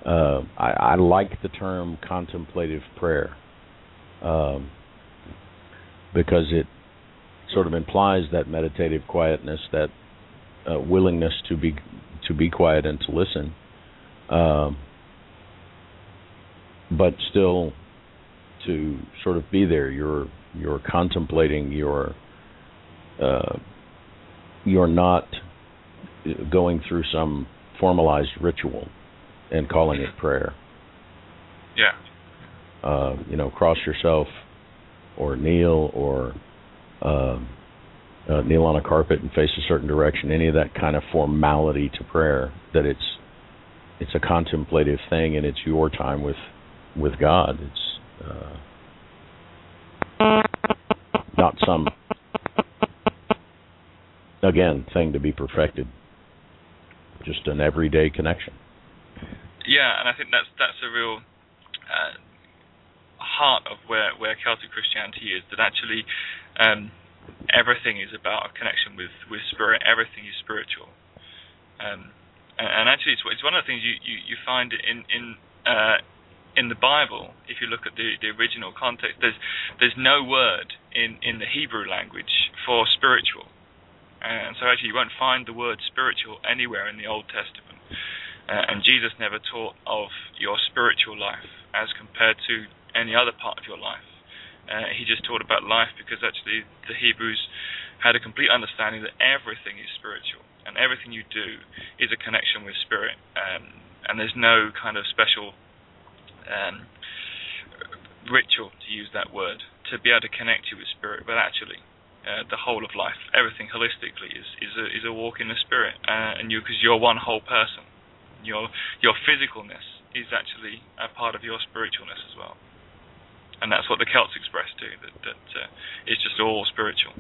I, I, like the term contemplative prayer um, because it sort of implies that meditative quietness, that willingness to be to be quiet and to listen. Um, but still to sort of be there. You're you're contemplating. You're uh, you're not going through some formalized ritual and calling it prayer. Yeah. Uh, you know, cross yourself, or kneel, or uh, uh, kneel on a carpet and face a certain direction. Any of that kind of formality to prayer. That it's it's a contemplative thing, and it's your time with with God. It's uh, not some again thing to be perfected. Just an everyday connection. Yeah, and I think that's that's a real uh, heart of where where Celtic Christianity is. That actually um, everything is about a connection with with spirit. Everything is spiritual. Um, and, actually, it's, it's one of the things you, you, you find in in uh, in the Bible, if you look at the, the original context, there's there's no word in, in the Hebrew language for spiritual, and so actually you won't find the word spiritual anywhere in the Old Testament. Uh, and Jesus never taught of your spiritual life as compared to any other part of your life. Uh, he just taught about life because actually the Hebrews had a complete understanding that everything is spiritual and everything you do is a connection with spirit. Um, and there's no kind of special um, ritual, to use that word, to be able to connect you with spirit, but actually uh, the whole of life, everything holistically is is a, is a walk in the spirit, uh, and you because you're one whole person. Your your physicalness is actually a part of your spiritualness as well, and that's what the Celts express too. That that uh, it's just all spiritual.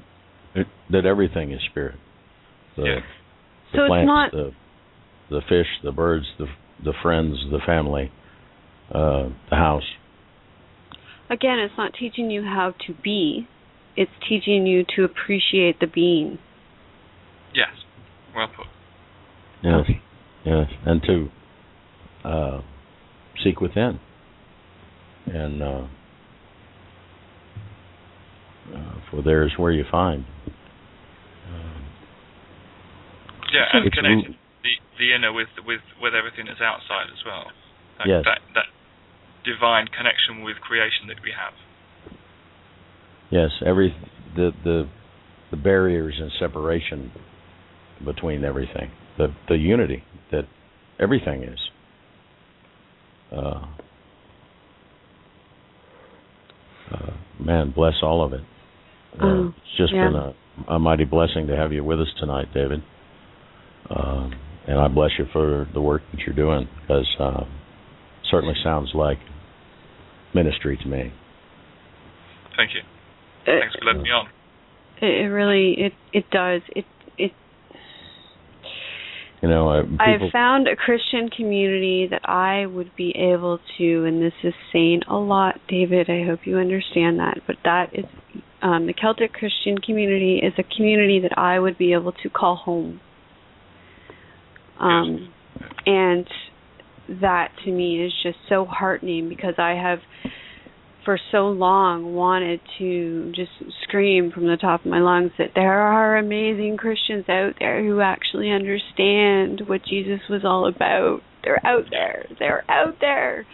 It, that everything is spirit. The, Yeah. the So it's plants, not- the the fish, the birds, the the friends, the family, uh, the house. Again, it's not teaching you how to be. It's teaching you to appreciate the being. Yes. Well put. Yes, yes, and to uh, seek within, and uh, for there is where you find. Um, Yeah, and connecting root- the, the inner with with with everything that's outside as well. That, Yes. That that divine connection with creation that we have. yes, every the the the barriers and separation between everything, the the unity that everything is. Uh, uh, man, bless all of it. Uh, Oh, it's just yeah. been a, a mighty blessing to have you with us tonight, David. Um, and I bless you for the work that you're doing because uh, certainly sounds like ministry to me. Thank you. It, Thanks for letting me on. it really it it does. It it You know, uh, people, I've found a Christian community that I would be able to, and this is saying a lot, David. I hope you understand that. But that is, um, the Celtic Christian community is a community that I would be able to call home. Um, and that to me is just so heartening because I have for so long wanted to just scream from the top of my lungs that there are amazing Christians out there who actually understand what Jesus was all about. They're out there. They're out there.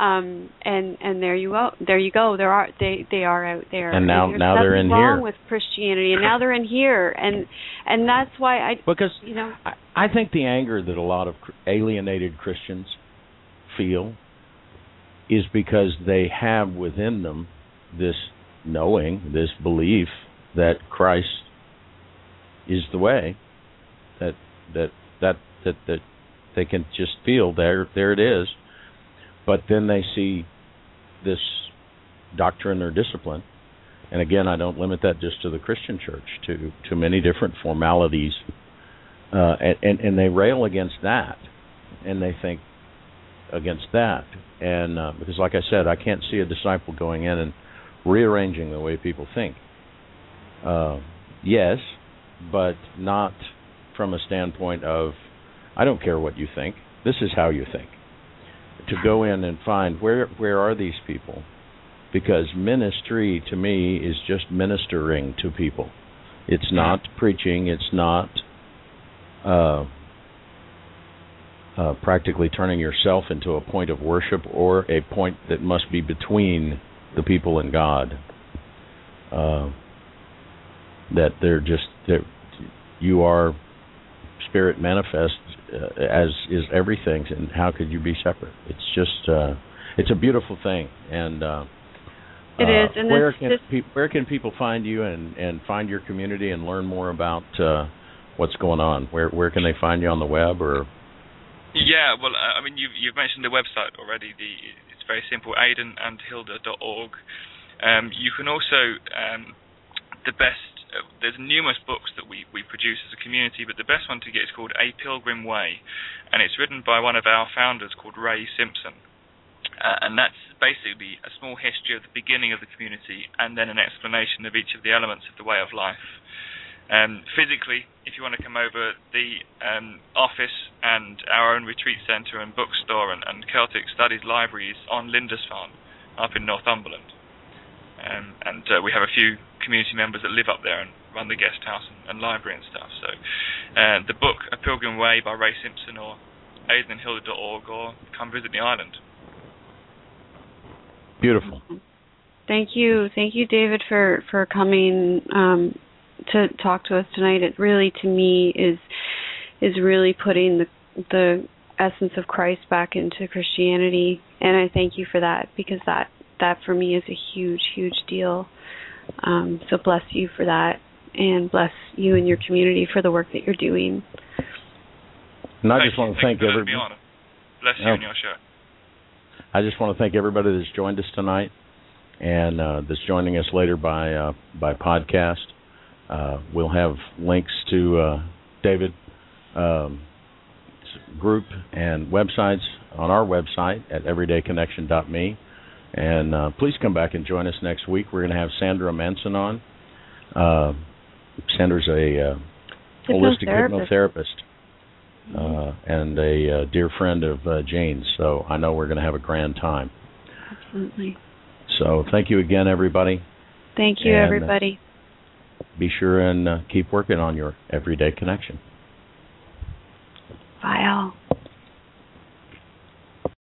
Um and and there you go. There you go. There are they they are out there. And now- there's now they're in wrong here. with Christianity and now they're in here and and that's why I because you know I, I think the anger that a lot of alienated Christians feel is because they have within them this knowing, this belief that Christ is the way, that that that that that they can just feel there there it is, but then they see this doctrine or discipline, and again I don't limit that just to the Christian church to to many different formalities uh, and, and and they rail against that, and they think against that, and uh, because, like I said, I can't see a disciple going in and rearranging the way people think. Uh, yes, but not from a standpoint of I don't care what you think. This is how you think. To go in and find where where are these people, because ministry to me is just ministering to people. It's not preaching. It's not uh, uh, practically turning yourself into a point of worship or a point that must be between the people and God. Uh, that they're just that you are spirit manifest uh, as is everything, and how could you be separate? It's just uh, it's a beautiful thing, and uh, It uh, is, and where this- can this- pe- where can people find you and and find your community and learn more about uh, what's going on? Where where can they find you on the web or Yeah, well, uh, I mean, you've, you've mentioned the website already. The It's very simple, aidanandhilda.org. Um, you can also, um, the best, there's numerous books that we, we produce as a community, but the best one to get is called A Pilgrim Way, and it's written by one of our founders called Ray Simpson. Uh, and that's basically a small history of the beginning of the community and then an explanation of each of the elements of the way of life. Um, physically, if you want to come over, the um, office and our own retreat centre and bookstore and, and Celtic Studies library is on Lindisfarne, up in Northumberland. Um, and uh, we have a few community members that live up there and run the guest house and, and library and stuff. So uh, the book A Pilgrim Way by Ray Simpson or aidanandhilda.org or come visit the island. beautiful? Thank you, thank you, David, for for coming um, to talk to us tonight. It really, to me, is is really putting the the essence of Christ back into Christianity, and I thank you for that because that that for me is a huge, huge deal. Um, so bless you for that, and bless you and your community for the work that you're doing. And I Thank just want to Thank thank you for letting me everybody. Bless you Oh. and your show. I just want to thank everybody that's joined us tonight, and uh, that's joining us later by uh, by podcast. Uh, we'll have links to uh, David um, group and websites on our website at everydayconnection.me. And uh, please come back and join us next week. We're going to have Sandra Manson on. Uh, Sandra's a uh, holistic hypnotherapist uh, and a uh, dear friend of uh, Jane's. So I know we're going to have a grand time. Absolutely. So thank you again, everybody. Thank you, And, everybody. Be sure and uh, keep working on your everyday connection. Bye, all.